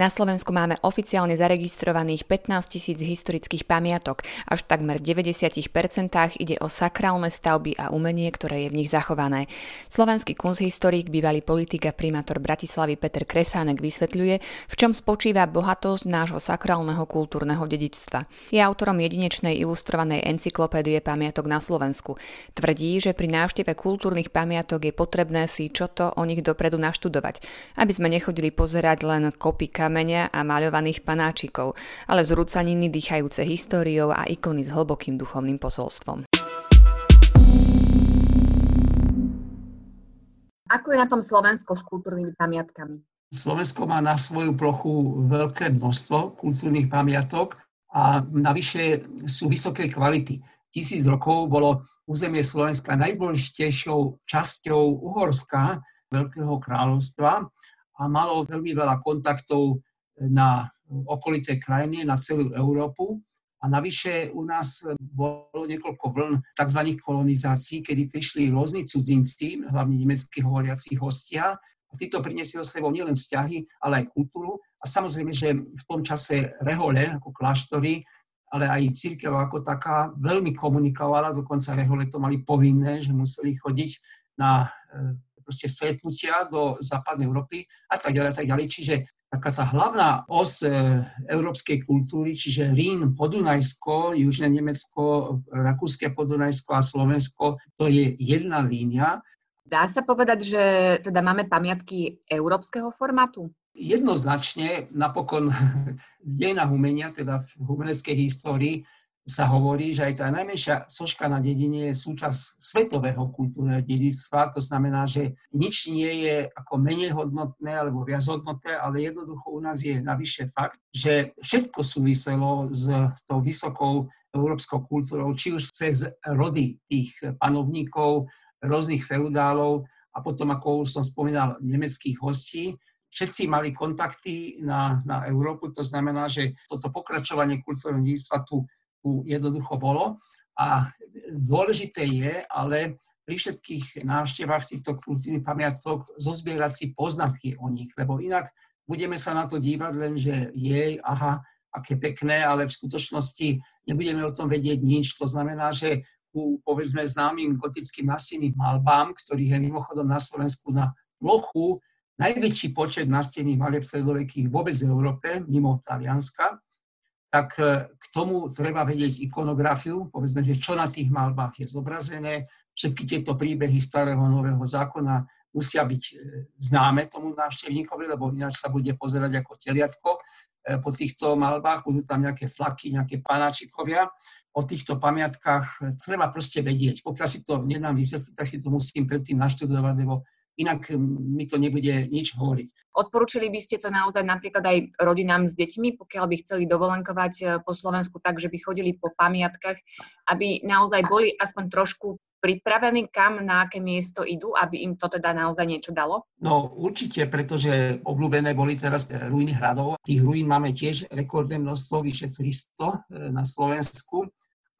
Na Slovensku máme oficiálne zaregistrovaných 15 tisíc historických pamiatok. Až takmer 90% ide o sakrálne stavby a umenie, ktoré je v nich zachované. Slovenský kunsthistorik, bývalý politik a primátor Bratislavy Peter Kresánek vysvetľuje, v čom spočíva bohatosť nášho sakrálneho kultúrneho dedičstva. Je autorom jedinečnej ilustrovanej encyklopédie pamiatok na Slovensku. Tvrdí, že pri návšteve kultúrnych pamiatok je potrebné si čo to o nich dopredu naštudovať, aby sme nechodili pozerať len kopy kamenia a maľovaných panáčikov, ale zrúcaniny dýchajúce históriou a ikony s hlbokým duchovným posolstvom. Ako je na tom Slovensko s kultúrnymi pamiatkami? Slovensko má na svoju plochu veľké množstvo kultúrnych pamiatok a navyše sú vysoké kvality. Tisíc rokov bolo územie Slovenska najdôležitejšou časťou Uhorska, Veľkého kráľovstva a malo veľmi veľa kontaktov na okolité krajiny, na celú Európu. A navyše u nás bolo niekoľko vln tzv. kolonizácií, kedy prišli rôzni cudzinci, hlavne nemeckí hovoriaci hostia. A títo priniesli o sebou nielen vzťahy, ale aj kultúru. A samozrejme, že v tom čase rehole, ako kláštory, ale aj církev ako taká veľmi komunikovala, dokonca rehole to mali povinné, že museli chodiť na proste stretnutia do západnej Európy a tak ďalej, a tak ďalej. Čiže taká tá hlavná os e, európskej kultúry, čiže Rín, Podunajsko, Južné Nemecko, Rakúske Podunajsko a Slovensko, to je jedna línia. Dá sa povedať, že teda máme pamiatky európskeho formátu? Jednoznačne, napokon v dejinách umenia, teda v umeleckej histórii, sa hovorí, že aj tá najmenšia soška na dedine je súčasť svetového kultúrneho dedictva. To znamená, že nič nie je ako menej hodnotné alebo viac hodnotné, ale jednoducho u nás je navyše fakt, že všetko súviselo s tou vysokou európskou kultúrou, či už cez rody tých panovníkov, rôznych feudálov a potom, ako už som spomínal, nemeckých hostí, všetci mali kontakty na, na Európu, to znamená, že toto pokračovanie kultúrneho dedictva tu jednoducho bolo. A dôležité je, ale pri všetkých návštevách týchto kultúrnych pamiatok zozbierať si poznatky o nich, lebo inak budeme sa na to dívať len, že jej, aha, aké pekné, ale v skutočnosti nebudeme o tom vedieť nič. To znamená, že ku, povedzme, známym gotickým nastenným malbám, ktorých je mimochodom na Slovensku na plochu najväčší počet nastených malieb stredovekých vôbec v Európe, mimo Talianska, tak tomu treba vedieť ikonografiu, povedzme, že čo na tých malbách je zobrazené. Všetky tieto príbehy starého nového zákona musia byť e, známe tomu návštevníkovi, lebo ináč sa bude pozerať ako teliatko e, po týchto malbách, budú tam nejaké flaky, nejaké panáčikovia. O týchto pamiatkách treba proste vedieť. Pokiaľ si to nedám vysvetliť, tak si to musím predtým naštudovať, lebo inak mi to nebude nič hovoriť. Odporúčili by ste to naozaj napríklad aj rodinám s deťmi, pokiaľ by chceli dovolenkovať e, po Slovensku tak, že by chodili po pamiatkách, aby naozaj boli aspoň trošku pripravení, kam, na aké miesto idú, aby im to teda naozaj niečo dalo? No určite, pretože obľúbené boli teraz ruiny hradov. Tých ruín máme tiež rekordné množstvo, vyše 300 e, na Slovensku.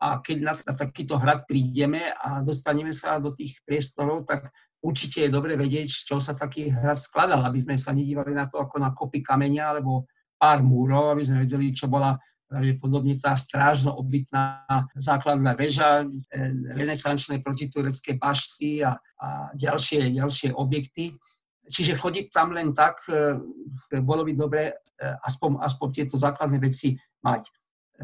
A keď na, na takýto hrad prídeme a dostaneme sa do tých priestorov, tak určite je dobre vedieť, z čoho sa taký hrad skladal, aby sme sa nedívali na to ako na kopy kamenia alebo pár múrov, aby sme vedeli, čo bola pravdepodobne tá strážno obytná základná väža, e, renesančné protiturecké bašty a, a ďalšie, ďalšie objekty. Čiže chodiť tam len tak, e, bolo by dobre e, aspoň, aspoň tieto základné veci mať.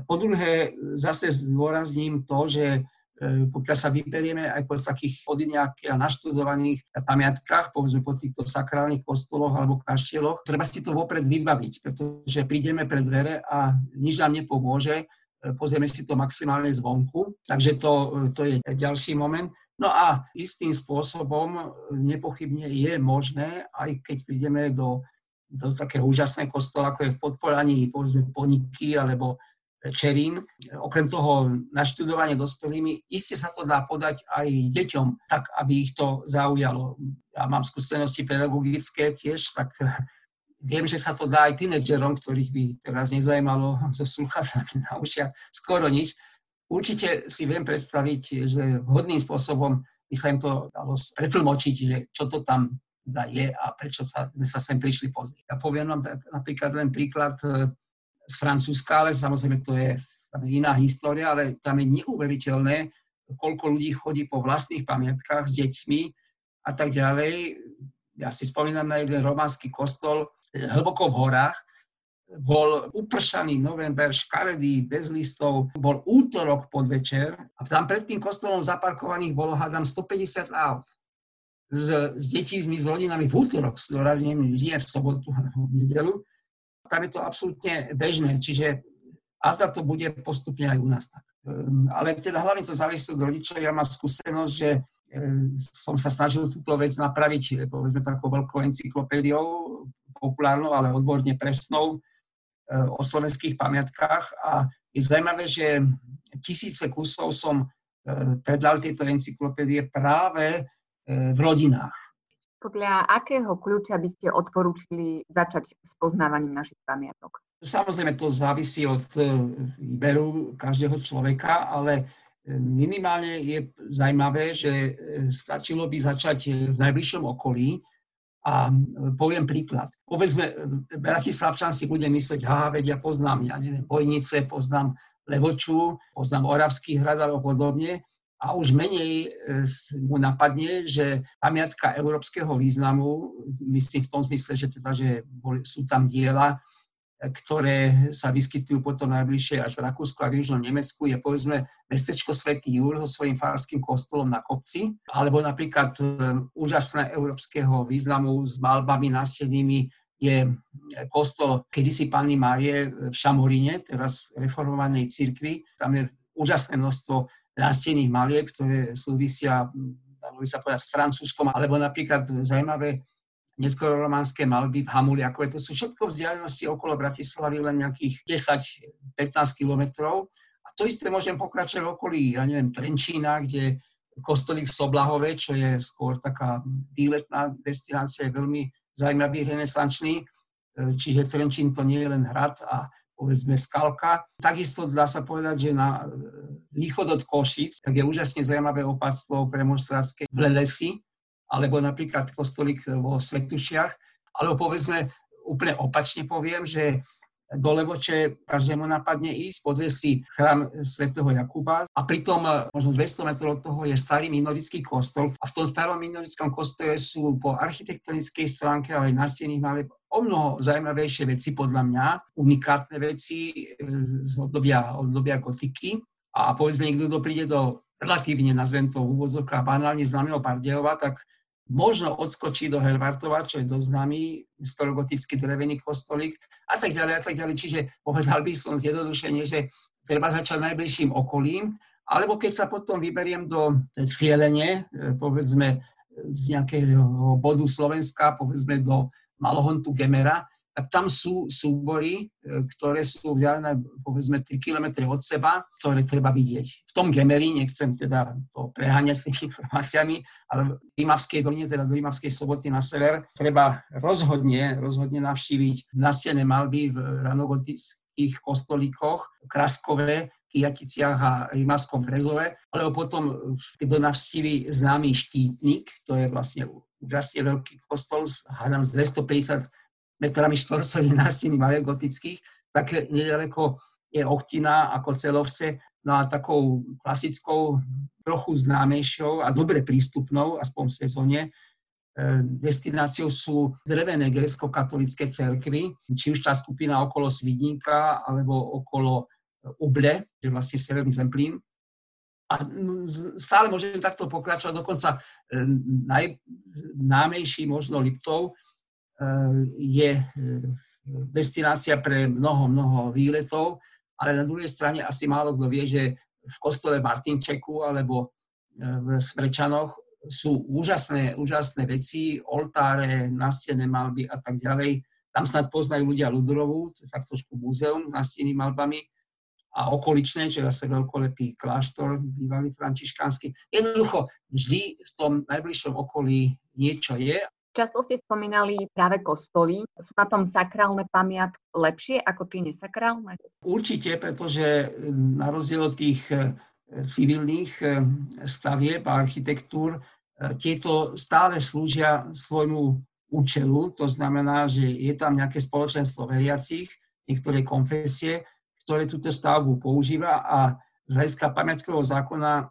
Po druhé, zase zdôrazním to, že pokiaľ sa vyberieme aj po takých odiniakých a naštudovaných pamiatkách, povedzme po týchto sakrálnych kostoloch alebo kaštieloch, treba si to vopred vybaviť, pretože prídeme pred dvere a nič nám nepomôže, e, pozrieme si to maximálne zvonku, takže to, to je ďalší moment. No a istým spôsobom nepochybne je možné, aj keď prídeme do, do takého úžasného kostola, ako je v Podpolaní, povedzme Poniky alebo Čerín. Okrem toho naštudovanie dospelými, iste sa to dá podať aj deťom, tak aby ich to zaujalo. Ja mám skúsenosti pedagogické tiež, tak viem, že sa to dá aj tínedžerom, ktorých by teraz nezajímalo so sluchatami na ušiach skoro nič. Určite si viem predstaviť, že vhodným spôsobom by sa im to dalo pretlmočiť, že čo to tam je a prečo sa, sme sa sem prišli pozrieť. Ja poviem vám napríklad len príklad z Francúzska, ale samozrejme to je iná história, ale tam je neuveriteľné, koľko ľudí chodí po vlastných pamiatkách s deťmi a tak ďalej. Ja si spomínam na jeden románsky kostol hlboko v horách, bol upršaný november, škaredý, bez listov, bol útorok podvečer a tam pred tým kostolom zaparkovaných bolo, hádam, 150 aut s, s detími, s rodinami v útorok, zdôrazním, nie v sobotu, v nedelu. Tam je to absolútne bežné, čiže a za to bude postupne aj u nás tak. Ehm, ale teda hlavne to závisí od rodičov. Ja mám skúsenosť, že ehm, som sa snažil túto vec napraviť, povedzme, takou veľkou encyklopédiou, populárnou, ale odborne presnou, o slovenských pamiatkách a je zaujímavé, že tisíce kusov som e, predal tieto encyklopédie práve v rodinách. Podľa akého kľúča by ste odporúčili začať s poznávaním našich pamiatok? Samozrejme, to závisí od e, výberu každého človeka, ale minimálne je zaujímavé, že stačilo by začať v najbližšom okolí, a poviem príklad. Povedzme, Bratislavčan si bude myslieť, ha, veď ja poznám, ja neviem, Bojnice, poznám Levoču, poznám Oravský hrad alebo podobne. A už menej e, mu napadne, že pamiatka európskeho významu, myslím v tom zmysle, že, teda, že sú tam diela, ktoré sa vyskytujú potom najbližšie až v Rakúsku a v Južnom Nemecku, je povedzme mestečko Svetý Júr so svojím farským kostolom na kopci, alebo napríklad e, úžasné európskeho významu s malbami nástenými je kostol kedysi Panny Márie v Šamoríne, teraz reformovanej cirkvi. Tam je úžasné množstvo nástených malieb, ktoré súvisia, dalo by sa povedať, s Francúzskom, alebo napríklad zaujímavé neskoro románske malby v Hamuliakove. To sú všetko vzdialenosti okolo Bratislavy, len nejakých 10-15 kilometrov. A to isté môžem pokračovať v okolí, ja neviem, Trenčína, kde kostolík v Soblahove, čo je skôr taká výletná destinácia, je veľmi zaujímavý, renesančný. Čiže Trenčín to nie je len hrad a povedzme skalka. Takisto dá sa povedať, že na východ od Košic, tak je úžasne zaujímavé opatstvo premonstrátske v Lelesi, alebo napríklad kostolík vo Svetušiach, alebo povedzme úplne opačne poviem, že do Levoče každému napadne ísť, pozrie si chrám svätého Jakuba a pritom možno 200 metrov od toho je starý minorický kostol. A v tom starom minorickom kostole sú po architektonickej stránke, ale aj na stených maleb o mnoho zaujímavejšie veci podľa mňa, unikátne veci e, z obdobia, obdobia gotiky. A povedzme niekto, kto príde do relatívne, nazvem to úvodzovka, banálne známeho Bardejova, tak možno odskočí do Hervartova, čo je dosť známy skorogotický drevený kostolík a tak ďalej a tak ďalej. Čiže povedal by som zjednodušene, že treba začať najbližším okolím, alebo keď sa potom vyberiem do cieľenie, e, povedzme z nejakého bodu Slovenska, povedzme do Malohontu Gemera, tak tam sú súbory, e, ktoré sú vzdialené povedzme 3 km od seba, ktoré treba vidieť. V tom Gemeri, nechcem teda to preháňať s tými informáciami, ale v Rímavskej doline, teda do Rímavskej soboty na sever, treba rozhodne, rozhodne navštíviť nastené malby v ranogotických kostolíkoch, Kraskové, Kijaticiach a Rímavskom Brezove, alebo potom, keď navštíví známy štítnik, to je vlastne úžasne veľký kostol, hádam z 250 metrami nástení malých gotických, tak nedaleko je Ochtina ako celovce, no a takou klasickou, trochu známejšou a dobre prístupnou, aspoň v sezóne, e, destináciou sú drevené grecko-katolické cerkvy, či už tá skupina okolo Svidníka alebo okolo Uble, že vlastne Severný Zemplín. A stále môžem takto pokračovať, dokonca e, najnámejší možno Liptov, je e, destinácia pre mnoho, mnoho výletov, ale na druhej strane asi málo kto vie, že v kostole Martinčeku alebo e, v Smrečanoch sú úžasné, úžasné veci, oltáre, nastené malby a tak ďalej. Tam snad poznajú ľudia Ludrovú, to je tak trošku múzeum s nastenými malbami a okoličné, čo je zase veľkolepý kláštor, bývalý františkánsky. Jednoducho, vždy v tom najbližšom okolí niečo je Často ste spomínali práve kostoly. Sú na tom sakrálne pamiatky lepšie ako tie nesakrálne? Určite, pretože na rozdiel od tých e, civilných e, stavieb a architektúr, tieto stále slúžia svojmu účelu, to znamená, že je tam nejaké spoločenstvo veriacich, niektoré konfesie, ktoré túto stavbu používa a z hľadiska pamiatkového zákona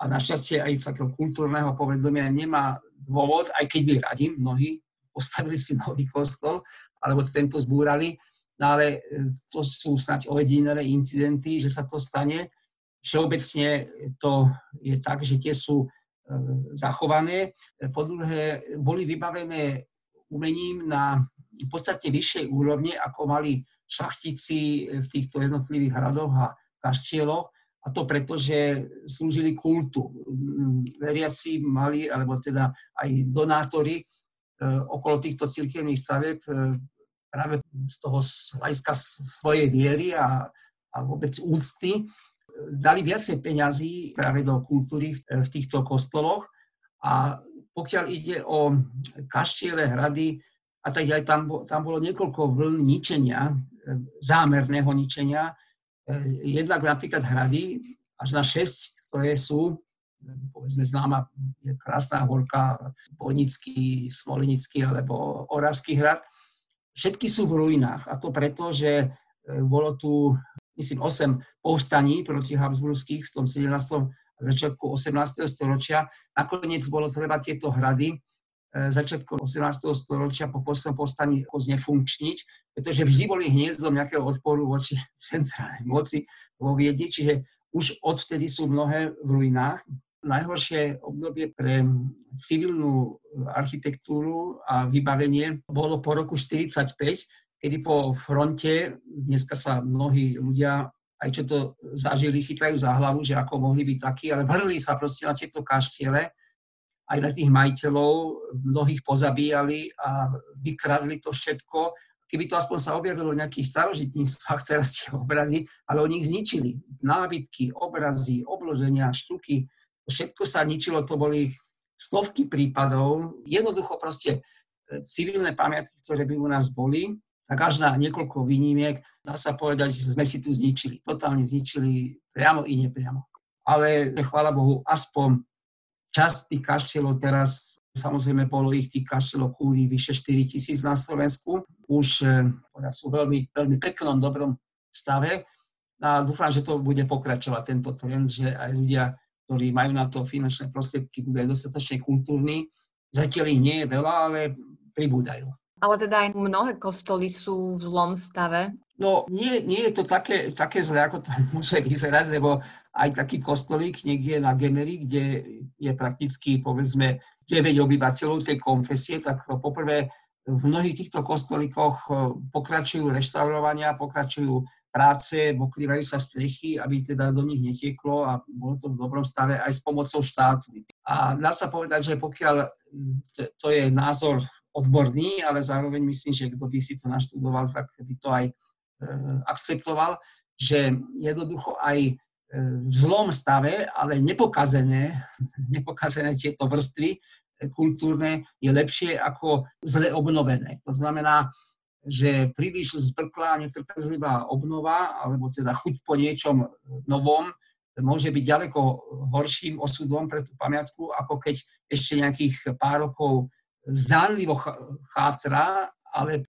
a našťastie aj takého kultúrneho povedomia nemá dôvod, aj keď by radi mnohí postavili si nový kostol, alebo tento zbúrali, no ale e, to sú snáď ojedinelé incidenty, že sa to stane. Všeobecne to je tak, že tie sú e, zachované. Po druhé, boli vybavené umením na podstate vyššej úrovne, ako mali šachtici v týchto jednotlivých hradoch a kaštieloch. A to preto, že slúžili kultu. Veriaci mali, alebo teda aj donátori, E, okolo týchto cirkevných staveb e, práve z toho hľadiska svojej viery a, a vôbec úcty e, dali viacej peňazí práve do kultúry v týchto kostoloch a pokiaľ ide o kaštiele, hrady, a tak aj tam, tam bolo niekoľko vln ničenia, zámerného ničenia. Jednak napríklad hrady, až na 6, ktoré sú povedzme známa je krásna horka, Bojnický, Smolenický alebo Oravský hrad. Všetky sú v ruinách a to preto, že e, bolo tu, myslím, 8 povstaní proti Habsburských v tom 17. a začiatku 18. storočia. Nakoniec bolo treba tieto hrady začiatkom 18. storočia po poslednom povstaní znefunkčniť, pretože vždy boli hniezdom nejakého odporu voči centrálnej moci vo Viedni, čiže už odvtedy sú mnohé v ruinách najhoršie obdobie pre civilnú architektúru a vybavenie bolo po roku 1945, kedy po fronte, dneska sa mnohí ľudia, aj čo to zažili, chytajú za hlavu, že ako mohli byť takí, ale vrli sa proste na tieto kaštiele, aj na tých majiteľov, mnohých pozabíjali a vykradli to všetko. Keby to aspoň sa objavilo v nejakých starožitníctvách, teraz tie obrazy, ale oni ich zničili. Nábytky, obrazy, obloženia, štuky, všetko sa ničilo, to boli stovky prípadov, jednoducho proste e, civilné pamiatky, ktoré by u nás boli, tak až na niekoľko výnimiek, dá sa povedať, že sme si tu zničili. Totálne zničili priamo i nepriamo. Ale chvála Bohu, aspoň časť tých kaštielov teraz, samozrejme bolo ich tých kaštielov kúli vyše 4 tisíc na Slovensku, už e, sú veľmi, veľmi peknom, dobrom stave. A dúfam, že to bude pokračovať tento trend, že aj ľudia ktorí majú na to finančné prostriedky, budú aj dostatočne kultúrni. Zatiaľ ich nie je veľa, ale pribúdajú. Ale teda aj mnohé kostoly sú v zlom stave. No, nie, nie je to také, také zle, ako to môže vyzerať, lebo aj taký kostolík niekde na Gemery, kde je prakticky, povedzme, 9 obyvateľov tej konfesie, tak poprvé v mnohých týchto kostolíkoch pokračujú reštaurovania, pokračujú práce, pokrývajú sa strechy, aby teda do nich netieklo a bolo to v dobrom stave aj s pomocou štátu. A dá sa povedať, že pokiaľ to je názor odborný, ale zároveň myslím, že kto by si to naštudoval, tak by to aj akceptoval, že jednoducho aj e, v zlom stave, ale nepokazené, nepokazené tieto vrstvy e, kultúrne je lepšie ako zle obnovené. To znamená, že príliš zbrklá, netrpezlivá obnova, alebo teda chuť po niečom novom, môže byť ďaleko horším osudom pre tú pamiatku, ako keď ešte nejakých pár rokov zdánlivo chátra, ale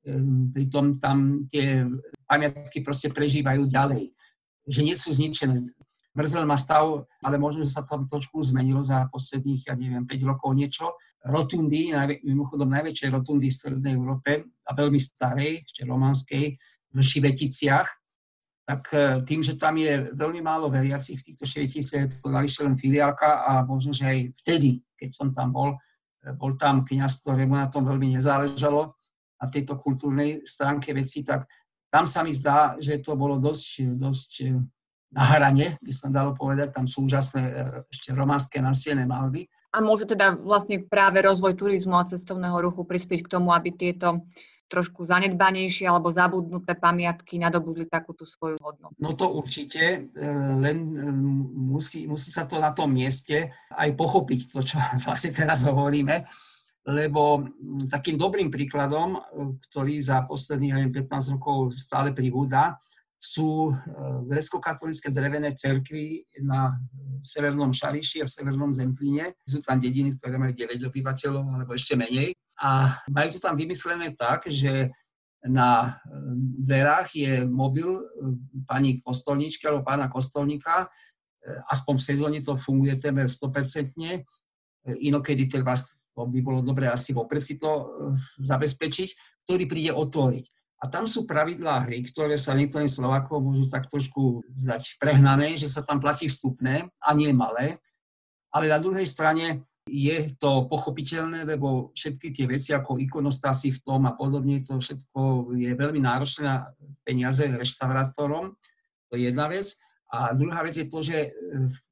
pritom tam tie pamiatky proste prežívajú ďalej. Že nie sú zničené mrzel ma stav, ale možno, že sa tam trošku zmenilo za posledných, ja neviem, 5 rokov niečo. Rotundy, mimochodom najväčšej rotundy v Strednej Európe a veľmi starej, ešte románskej, v Šiveticiach, tak e, tým, že tam je veľmi málo veriacich v týchto Šiveticiach, to navyše len filiálka a možno, že aj vtedy, keď som tam bol, e, bol tam kniaz, ktorému na tom veľmi nezáležalo, na tejto kultúrnej stránke veci, tak tam sa mi zdá, že to bolo dosť, dosť na hrane, by som dalo povedať, tam sú úžasné e, ešte románske nasiené malby. A môže teda vlastne práve rozvoj turizmu a cestovného ruchu prispieť k tomu, aby tieto trošku zanedbanejšie alebo zabudnuté pamiatky nadobudli takúto svoju hodnotu. No to určite, e, len musí, musí sa to na tom mieste aj pochopiť, to, čo vlastne teraz hovoríme, lebo takým dobrým príkladom, ktorý za posledných 15 rokov stále pribúda, sú grecko-katolické drevené cerkvy na severnom Šariši a v severnom Zemplíne. Sú tam dediny, ktoré majú 9 obyvateľov alebo ešte menej. A majú to tam vymyslené tak, že na dverách je mobil pani kostolníčky alebo pána kostolníka, aspoň v sezóne to funguje témer 100%, inokedy treba, to by bolo dobré asi vopred si to zabezpečiť, ktorý príde otvoriť. A tam sú pravidlá hry, ktoré sa niektorým Slovákov môžu tak trošku zdať prehnané, že sa tam platí vstupné a nie malé. Ale na druhej strane je to pochopiteľné, lebo všetky tie veci ako ikonostasy v tom a podobne, to všetko je veľmi náročné na peniaze reštaurátorom. To je jedna vec. A druhá vec je to, že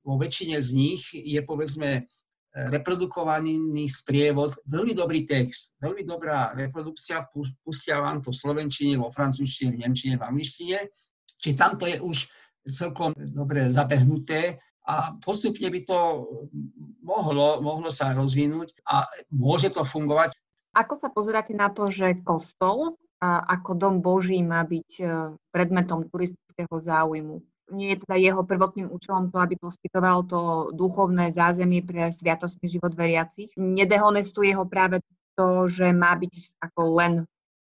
vo väčšine z nich je povedzme reprodukovaný sprievod, veľmi dobrý text, veľmi dobrá reprodukcia, pustia vám to v slovenčine, vo francúzštine, v nemčine, v angličtine. Čiže tam to je už celkom dobre zabehnuté a postupne by to mohlo, mohlo sa rozvinúť a môže to fungovať. Ako sa pozeráte na to, že kostol ako dom Boží má byť e, predmetom turistického záujmu? Nie je teda jeho prvotným účelom to, aby poskytoval to duchovné zázemie pre sviatostný život veriacich. Nedehonestuje ho práve to, že má byť ako len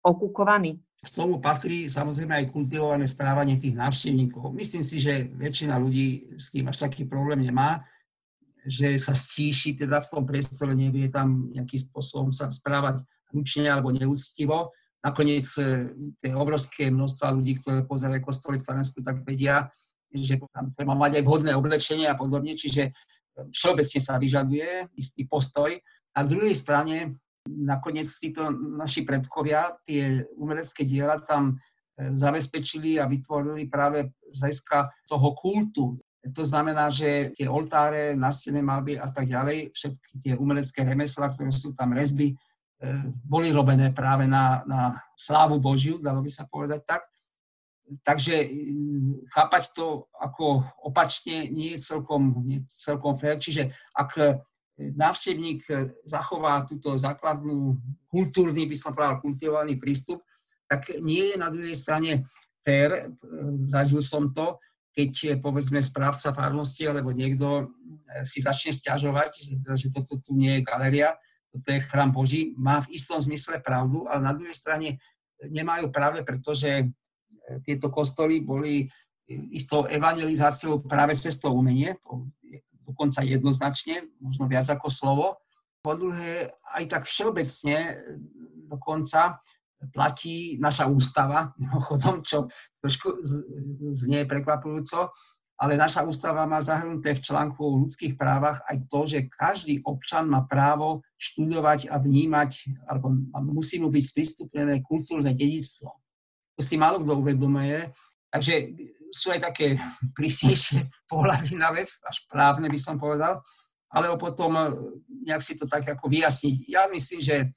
okukovaný. K tomu patrí samozrejme aj kultivované správanie tých návštevníkov. Myslím si, že väčšina ľudí s tým až taký problém nemá, že sa stíši teda v tom priestore, nevie tam nejakým spôsobom sa správať hlučne alebo neúctivo. Nakoniec e, tie obrovské množstva ľudí, ktoré pozerajú kostoly v Taliansku, tak vedia, že treba mať aj vhodné oblečenie a podobne, čiže e, všeobecne sa vyžaduje istý postoj. Na druhej strane nakoniec títo naši predkovia tie umelecké diela tam e, zabezpečili a vytvorili práve z hľadiska toho kultu. To znamená, že tie oltáre, nastené malby a tak ďalej, všetky tie umelecké remeslá, ktoré sú tam rezby, e, boli robené práve na, na slávu Božiu, dalo by sa povedať tak takže mm, chápať to ako opačne nie je celkom, nie je celkom fér. Čiže ak e, návštevník e, zachová túto základnú kultúrny, by som povedal, kultivovaný prístup, tak nie je na druhej strane fér, e, zažil som to, keď povedzme správca farnosti alebo niekto si začne stiažovať, že toto tu nie je galeria, toto je chrám Boží, má v istom zmysle pravdu, ale na druhej strane nemajú práve preto, že tieto kostoly boli istou evangelizáciou práve cez to umenie, dokonca jednoznačne, možno viac ako slovo. Po druhé, aj tak všeobecne dokonca platí naša ústava, mimochodom, čo trošku znie prekvapujúco, ale naša ústava má zahrnuté v článku o ľudských právach aj to, že každý občan má právo študovať a vnímať, alebo musí mu byť sprístupnené kultúrne dedictvo. Si málo kto uvedomuje. Takže sú aj také prísnejšie pohľady na vec, až právne by som povedal, alebo potom eh, nejak si to tak ako vyjasniť. Ja myslím, že,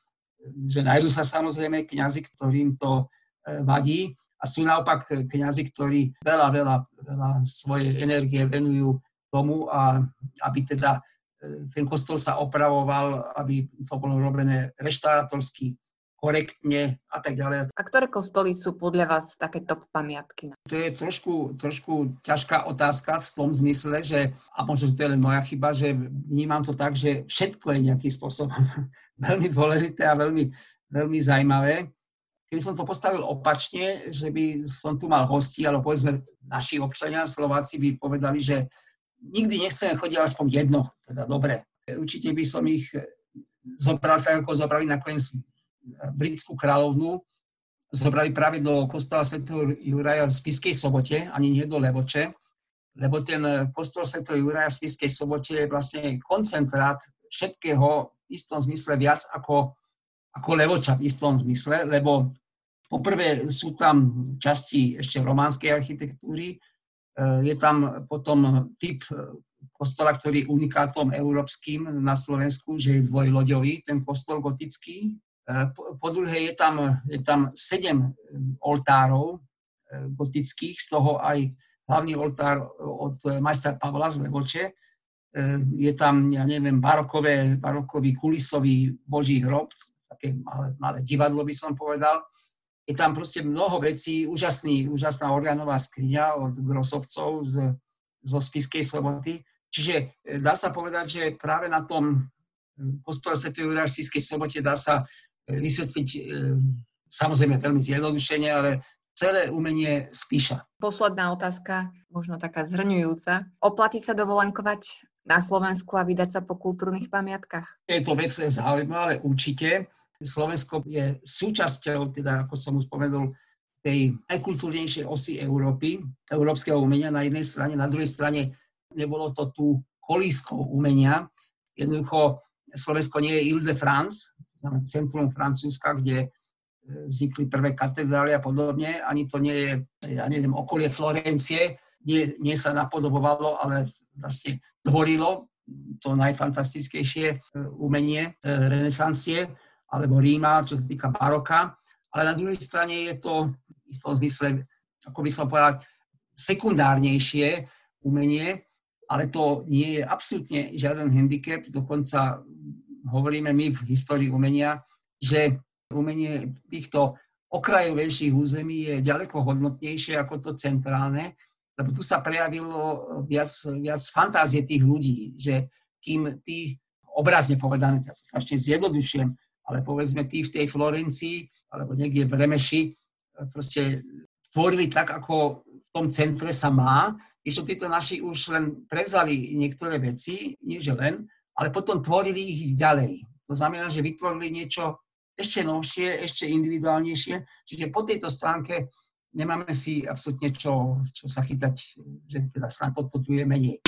že nájdú sa samozrejme kňazi, ktorým to eh, vadí a sú naopak kňazi, ktorí veľa, veľa, veľa svojej energie venujú tomu, a aby teda eh, ten kostol sa opravoval, aby to bolo robené reštaurátorsky, korektne a tak ďalej. A ktoré kostoly sú podľa vás také top pamiatky? To je trošku, trošku ťažká otázka v tom zmysle, že, a možno to je len moja chyba, že vnímam to tak, že všetko je nejakým spôsobom veľmi dôležité a veľmi, veľmi zaujímavé. Keby som to postavil opačne, že by som tu mal hosti, alebo povedzme naši občania, Slováci by povedali, že nikdy nechceme chodiť aspoň jedno, teda dobre. Určite by som ich zobral tak, ako zobrali nakoniec britskú kráľovnú zobrali práve do kostola svätého Juraja v Spiskej sobote, ani nie do Levoče, lebo ten kostol svätého Juraja v Spiskej sobote je vlastne koncentrát všetkého v istom zmysle viac ako, ako Levoča v istom zmysle, lebo poprvé sú tam časti ešte románskej architektúry, eh, je tam potom typ kostola, ktorý je unikátom európskym na Slovensku, že je dvojloďový, ten kostol gotický, po druhé, je tam, je tam sedem eh, oltárov eh, gotických, z toho aj hlavný oltár od majstra Pavla z Levoče. Je tam, ja neviem, barokové, barokový kulisový boží hrob, také malé, malé divadlo by som povedal. je tam proste mnoho vecí, úžasný, úžasná orgánová skriňa od Grosovcov z, zo Spiskej soboty. Čiže e, dá sa povedať, že práve na tom e, kostole Sv. Jura v Spiskej sobote dá sa e, vysvetliť samozrejme veľmi zjednodušene, ale celé umenie spíša. Posledná otázka, možno taká zhrňujúca. Oplatí sa dovolenkovať na Slovensku a vydať sa po kultúrnych pamiatkách? Je to vec zaujímavá, ale určite. Slovensko je súčasťou, teda ako som už spomenul, tej najkultúrnejšej osy Európy, európskeho umenia na jednej strane, na druhej strane nebolo to tu kolískou umenia. Jednoducho Slovensko nie je Ile de France, centrum Francúzska, kde e, vznikli prvé katedrály a podobne, ani to nie je, ja neviem, okolie Florencie, nie, nie sa napodobovalo, ale vlastne tvorilo to najfantastickejšie e, umenie e, renesancie alebo Ríma, čo sa týka baroka, ale na druhej strane je to v istom zmysle, ako by som povedal, sekundárnejšie umenie, ale to nie je absolútne žiaden handicap, dokonca hovoríme my v histórii umenia, že umenie týchto okrajovejších území je ďaleko hodnotnejšie ako to centrálne, lebo tu sa prejavilo viac, viac fantázie tých ľudí, že kým tí obrazne povedané, ja sa strašne zjednodušujem, ale povedzme tí v tej Florencii alebo niekde v Remeši e, proste tvorili tak, ako v tom centre sa má, ešte títo naši už len prevzali niektoré veci, nie že len, ale potom tvorili ich ďalej. To znamená, že vytvorili niečo ešte novšie, ešte individuálnejšie. Čiže po tejto stránke nemáme si absolútne čo, čo sa chytať, že teda toto tu je menej.